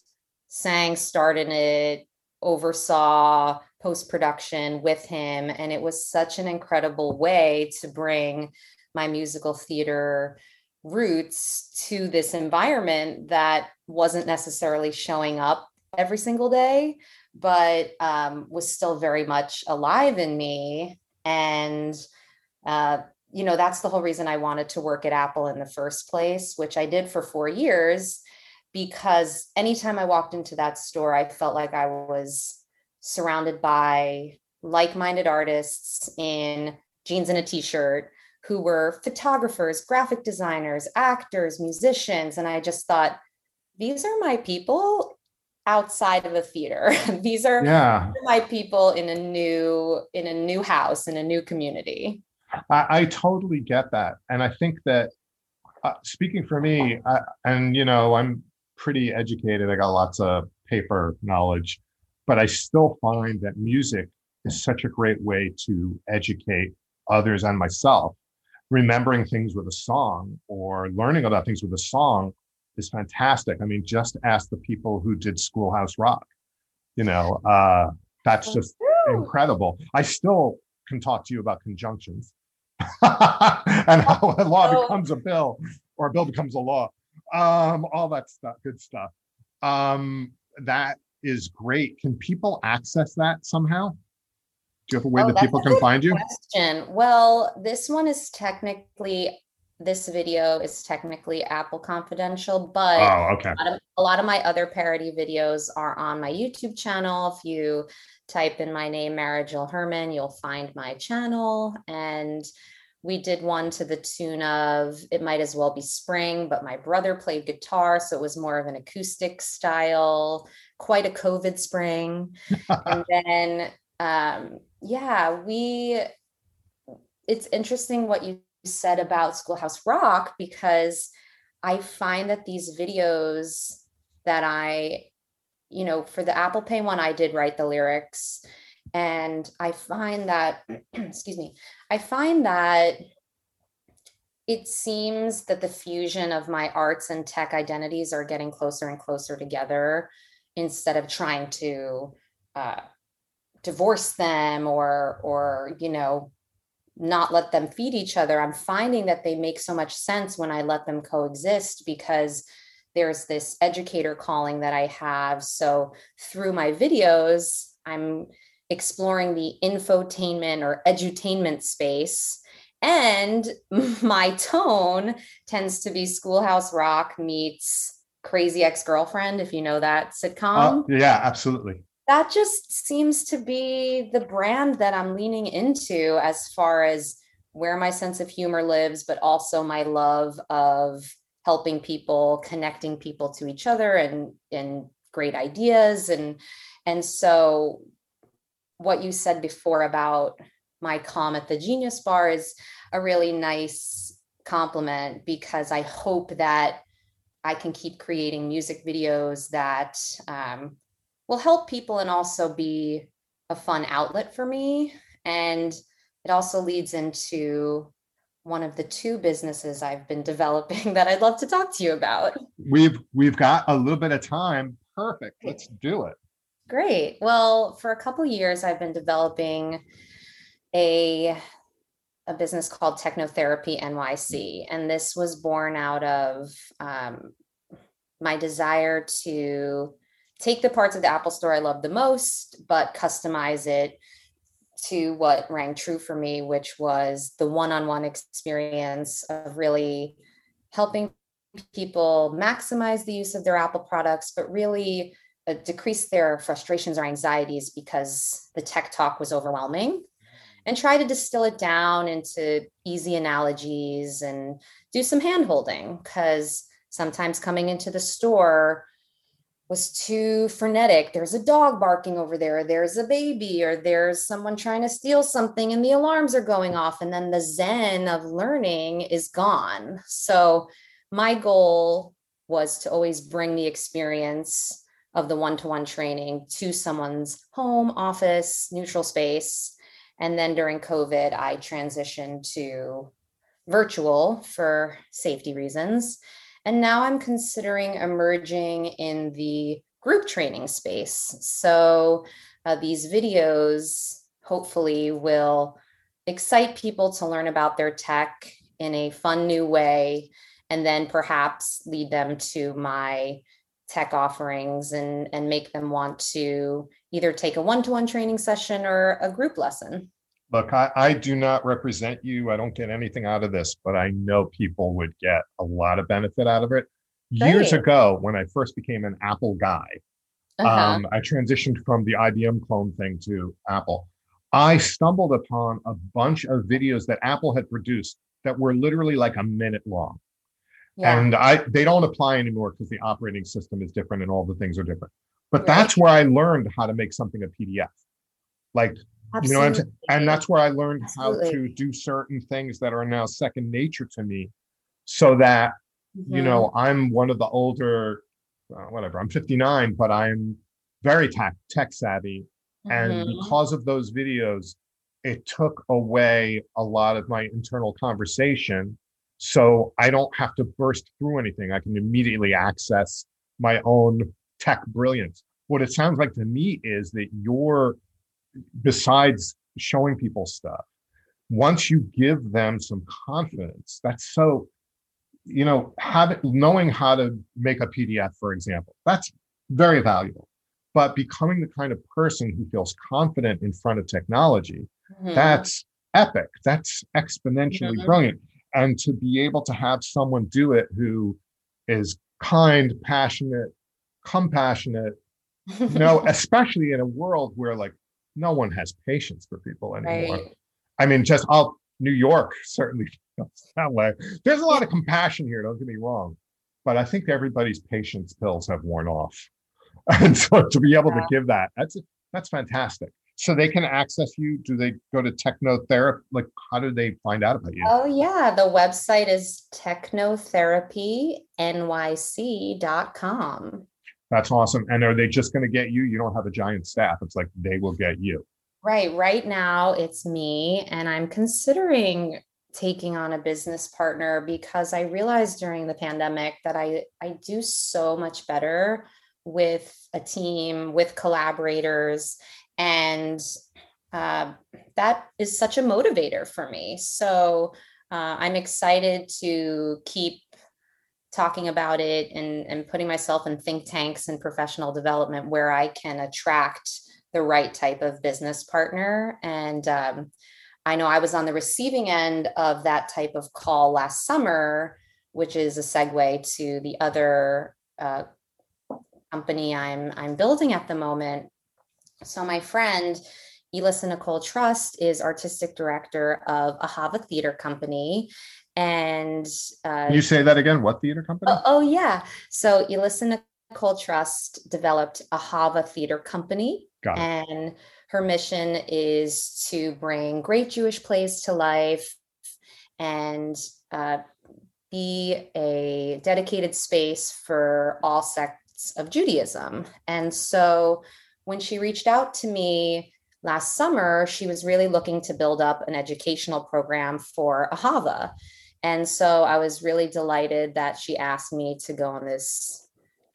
sang, started it, oversaw post production with him and it was such an incredible way to bring my musical theater roots to this environment that wasn't necessarily showing up every single day, but um, was still very much alive in me. And, uh, you know, that's the whole reason I wanted to work at Apple in the first place, which I did for four years, because anytime I walked into that store, I felt like I was surrounded by like minded artists in jeans and a t shirt who were photographers, graphic designers, actors, musicians. And I just thought, these are my people outside of a theater. these are yeah. my people in a new in a new house in a new community. I, I totally get that, and I think that uh, speaking for me, I, and you know, I'm pretty educated. I got lots of paper knowledge, but I still find that music is such a great way to educate others and myself remembering things with a song or learning about things with a song is fantastic. I mean, just ask the people who did Schoolhouse Rock. You know, uh, that's just incredible. I still can talk to you about conjunctions and how a law oh. becomes a bill or a bill becomes a law. Um, all that stuff, good stuff. Um, that is great. Can people access that somehow? Do you have a way oh, that people can find you? Question. Well, this one is technically this video is technically Apple Confidential, but oh, okay. a, lot of, a lot of my other parody videos are on my YouTube channel. If you type in my name, Mara Jill Herman, you'll find my channel. And we did one to the tune of It Might As Well Be Spring, but my brother played guitar. So it was more of an acoustic style, quite a COVID spring. and then um, yeah, we, it's interesting what you said about Schoolhouse Rock because I find that these videos that I, you know, for the Apple Pay one, I did write the lyrics. And I find that, excuse me, I find that it seems that the fusion of my arts and tech identities are getting closer and closer together instead of trying to uh, divorce them or or you know not let them feed each other i'm finding that they make so much sense when i let them coexist because there's this educator calling that i have. So through my videos i'm exploring the infotainment or edutainment space. And my tone tends to be schoolhouse rock meets crazy ex-girlfriend if you know that sitcom. uh, yeah absolutely. That just seems to be the brand that I'm leaning into as far as where my sense of humor lives, but also my love of helping people, connecting people to each other and and great ideas. And and so what you said before about my calm at the Genius Bar is a really nice compliment because I hope that I can keep creating music videos that um, will help people and also be a fun outlet for me. And it also leads into one of the two businesses I've been developing that I'd love to talk to you about. We've we've got a little bit of time. Perfect. Let's do it. Great. Well, for a couple years I've been developing a a business called Technotherapy NYC, and this was born out of um, my desire to take the parts of the Apple Store I love the most, but customize it to what rang true for me, which was the one on one experience of really helping people maximize the use of their Apple products, but really uh, decrease their frustrations or anxieties because the tech talk was overwhelming and try to distill it down into easy analogies and do some hand holding because sometimes coming into the store was too frenetic. There's a dog barking over there, there's a baby, or there's someone trying to steal something and the alarms are going off. And then the zen of learning is gone. So, my goal was to always bring the experience of the one to one training to someone's home, office, neutral space. And then during COVID, I transitioned to virtual for safety reasons. And now I'm considering emerging in the group training space. So uh, these videos hopefully will excite people to learn about their tech in a fun new way, and then perhaps lead them to my tech offerings and, and make them want to either take a one to one training session or a group lesson. Look, I, I do not represent you. I don't get anything out of this, but I know people would get a lot of benefit out of it. Years ago, when I first became an Apple guy, uh-huh. um, I transitioned from the IBM clone thing to Apple. I stumbled upon a bunch of videos that Apple had produced that were literally like a minute long. Yeah. And I they don't apply anymore because the operating system is different and all the things are different. But right. that's where I learned how to make something a PDF. Like. You know what I'm saying? And that's where I learned Absolutely. how to do certain things that are now second nature to me so that, mm-hmm. you know, I'm one of the older, uh, whatever, I'm 59, but I'm very tech, tech savvy. Mm-hmm. And because of those videos, it took away a lot of my internal conversation. So I don't have to burst through anything. I can immediately access my own tech brilliance. What it sounds like to me is that you're besides showing people stuff once you give them some confidence that's so you know having knowing how to make a pdf for example that's very valuable. But becoming the kind of person who feels confident in front of technology mm-hmm. that's epic. That's exponentially brilliant. And to be able to have someone do it who is kind passionate compassionate you know especially in a world where like no one has patience for people anymore. Right. I mean, just all New York certainly feels that way. There's a lot of compassion here, don't get me wrong, but I think everybody's patience pills have worn off. And so to be able yeah. to give that, that's that's fantastic. So they can access you. Do they go to technotherapy? Like, how do they find out about you? Oh yeah, the website is technotherapynyc.com. That's awesome. And are they just going to get you? You don't have a giant staff. It's like they will get you. Right. Right now, it's me. And I'm considering taking on a business partner because I realized during the pandemic that I, I do so much better with a team, with collaborators. And uh, that is such a motivator for me. So uh, I'm excited to keep talking about it and, and putting myself in think tanks and professional development where I can attract the right type of business partner. And um, I know I was on the receiving end of that type of call last summer, which is a segue to the other uh, company I'm I'm building at the moment. So my friend Elissa Nicole Trust is artistic director of Ahava Theater Company, and uh, you say that again? What theater company? Oh, oh yeah. So Elissa Nicole Trust developed Ahava Theater Company, and her mission is to bring great Jewish plays to life and uh, be a dedicated space for all sects of Judaism. And so when she reached out to me last summer, she was really looking to build up an educational program for Ahava. And so I was really delighted that she asked me to go on this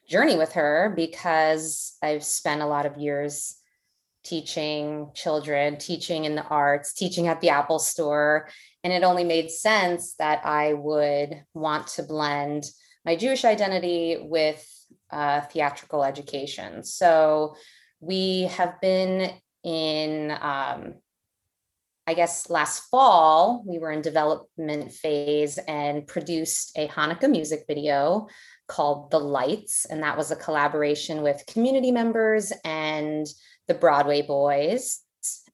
journey with her because I've spent a lot of years teaching children, teaching in the arts, teaching at the Apple store. And it only made sense that I would want to blend my Jewish identity with uh, theatrical education. So we have been in um, I guess last fall, we were in development phase and produced a Hanukkah music video called The Lights. And that was a collaboration with community members and the Broadway Boys.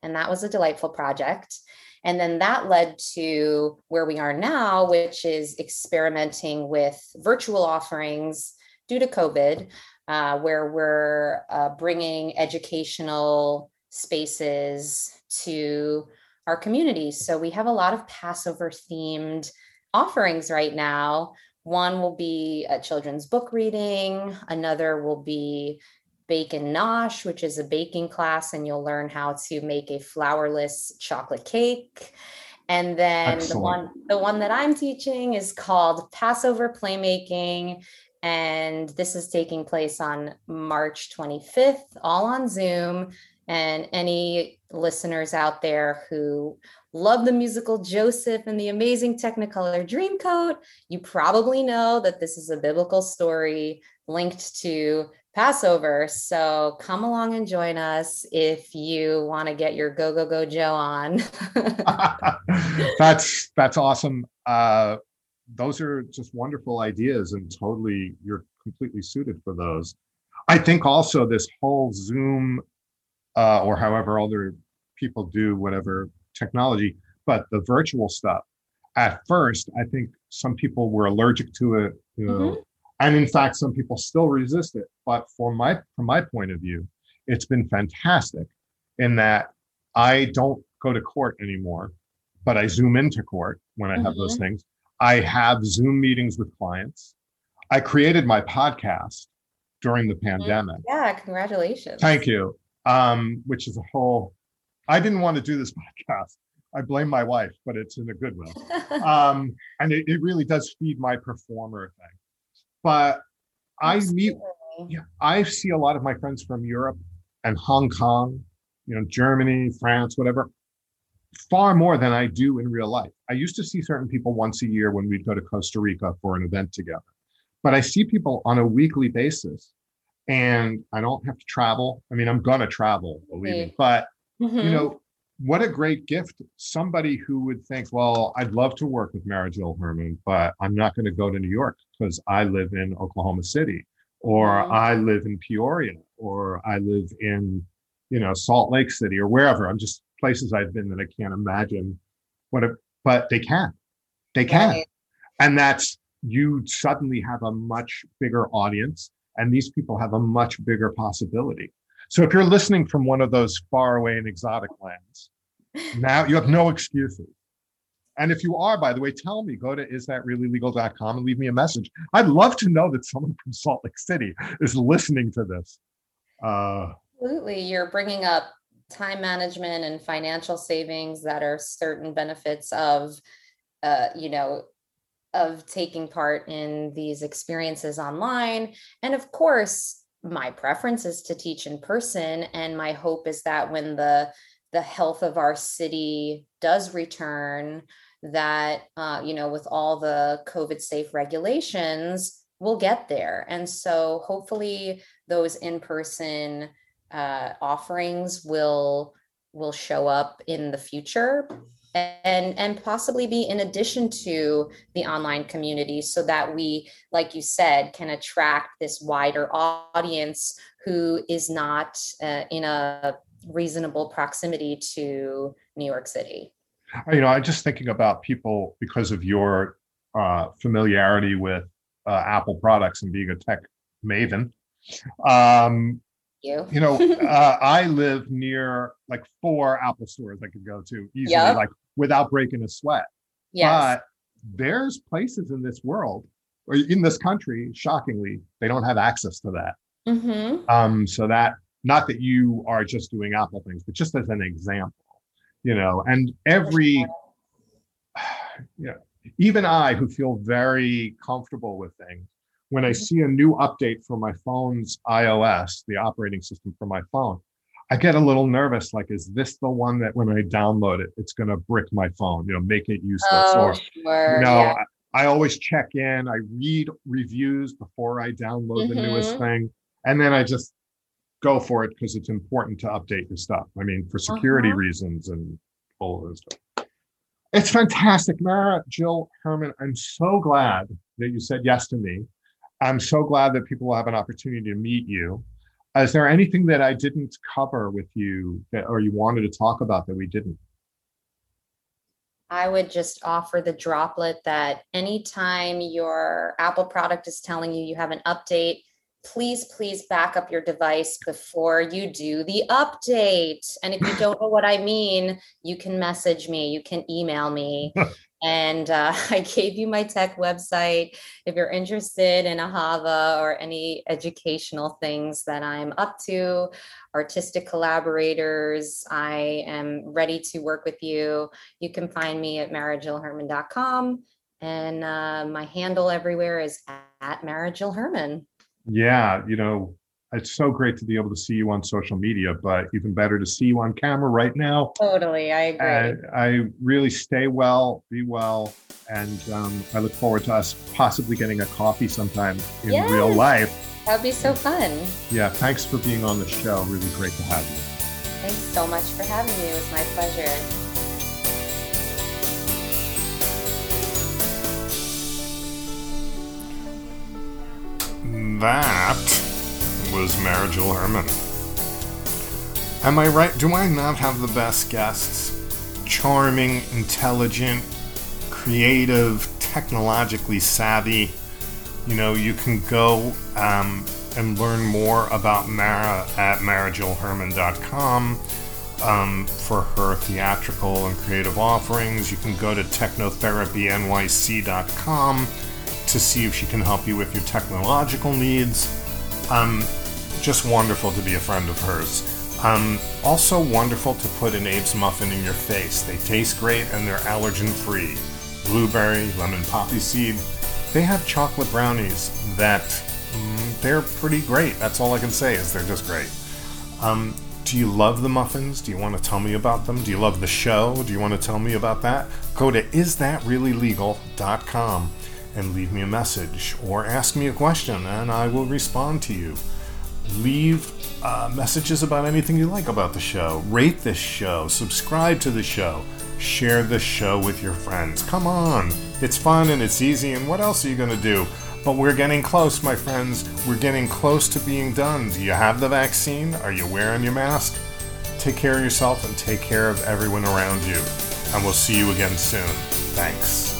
And that was a delightful project. And then that led to where we are now, which is experimenting with virtual offerings due to COVID, uh, where we're uh, bringing educational spaces to our communities. So we have a lot of Passover themed offerings right now. One will be a children's book reading, another will be Bake and Nosh, which is a baking class, and you'll learn how to make a flourless chocolate cake. And then Excellent. the one the one that I'm teaching is called Passover Playmaking. And this is taking place on March 25th, all on Zoom. And any listeners out there who love the musical Joseph and the amazing Technicolor Dreamcoat, you probably know that this is a biblical story linked to Passover. So come along and join us if you want to get your Go Go Go Joe on. that's that's awesome. Uh, those are just wonderful ideas, and totally you're completely suited for those. I think also this whole Zoom uh, or however other people do whatever technology, but the virtual stuff. At first, I think some people were allergic to it, you know, mm-hmm. and in fact, some people still resist it. But for my from my point of view, it's been fantastic in that I don't go to court anymore, but I zoom into court when I have mm-hmm. those things. I have Zoom meetings with clients. I created my podcast during the mm-hmm. pandemic. Yeah, congratulations. Thank you. Um, which is a whole I didn't want to do this podcast. I blame my wife, but it's in a good way. um, and it, it really does feed my performer thing. But I meet, yeah, I see a lot of my friends from Europe and Hong Kong, you know, Germany, France, whatever, far more than I do in real life. I used to see certain people once a year when we'd go to Costa Rica for an event together. But I see people on a weekly basis and I don't have to travel. I mean, I'm gonna travel, believe me, but Mm-hmm. You know, what a great gift. Somebody who would think, well, I'd love to work with Mara Jill Herman, but I'm not going to go to New York because I live in Oklahoma City or mm-hmm. I live in Peoria or I live in, you know, Salt Lake City or wherever. I'm just places I've been that I can't imagine what, a, but they can. They can. Right. And that's, you suddenly have a much bigger audience and these people have a much bigger possibility. So if you're listening from one of those far away and exotic lands, now you have no excuses. And if you are, by the way, tell me, go to isthatreallylegal.com and leave me a message. I'd love to know that someone from Salt Lake City is listening to this. Uh, Absolutely. You're bringing up time management and financial savings that are certain benefits of, uh, you know, of taking part in these experiences online. And of course, my preference is to teach in person. And my hope is that when the the health of our city does return that uh, you know with all the covid safe regulations we'll get there. And so hopefully those in-person uh, offerings will will show up in the future and and possibly be in addition to the online community so that we like you said can attract this wider audience who is not uh, in a reasonable proximity to new york city you know i'm just thinking about people because of your uh, familiarity with uh, apple products and being a tech maven um, you. You know, uh, I live near like four Apple stores I could go to easily, yep. like without breaking a sweat. Yes. But there's places in this world or in this country, shockingly, they don't have access to that. Mm-hmm. Um, so that not that you are just doing Apple things, but just as an example, you know, and every, you know, even I who feel very comfortable with things, when I mm-hmm. see a new update for my phone's iOS, the operating system for my phone, I get a little nervous. Like, is this the one that when I download it, it's going to brick my phone, you know, make it useless? Oh, or, sure. You know, yeah. I, I, always check in, I read reviews before I download mm-hmm. the newest mm-hmm. thing. And then I just go for it because it's important to update your stuff. I mean, for security uh-huh. reasons and all of this stuff. It's fantastic. Mara Jill Herman, I'm so glad that you said yes to me. I'm so glad that people will have an opportunity to meet you. Uh, is there anything that I didn't cover with you that, or you wanted to talk about that we didn't? I would just offer the droplet that anytime your Apple product is telling you you have an update, please, please back up your device before you do the update. And if you don't know what I mean, you can message me, you can email me. and uh, I gave you my tech website. If you're interested in Ahava or any educational things that I'm up to, artistic collaborators, I am ready to work with you. You can find me at marajillherman.com. And uh, my handle everywhere is at Jill Herman. Yeah, you know, it's so great to be able to see you on social media, but even better to see you on camera right now. Totally, I agree. And I really stay well, be well, and um, I look forward to us possibly getting a coffee sometime in yes, real life. That'd be so fun. Yeah, thanks for being on the show. Really great to have you. Thanks so much for having me. It was my pleasure. That was Mara Herman. Am I right? Do I not have the best guests? Charming, intelligent, creative, technologically savvy. You know, you can go um, and learn more about Mara at marajillherman.com um, for her theatrical and creative offerings. You can go to technotherapynyc.com to see if she can help you with your technological needs. Um, just wonderful to be a friend of hers. Um, also wonderful to put an Abe's muffin in your face. They taste great and they're allergen free. Blueberry, lemon poppy seed. They have chocolate brownies that mm, they're pretty great. That's all I can say is they're just great. Um, do you love the muffins? Do you want to tell me about them? Do you love the show? Do you want to tell me about that? Go to isthatreallylegal.com and leave me a message or ask me a question and I will respond to you. Leave uh, messages about anything you like about the show. Rate this show. Subscribe to the show. Share the show with your friends. Come on. It's fun and it's easy. And what else are you going to do? But we're getting close, my friends. We're getting close to being done. Do you have the vaccine? Are you wearing your mask? Take care of yourself and take care of everyone around you. And we'll see you again soon. Thanks.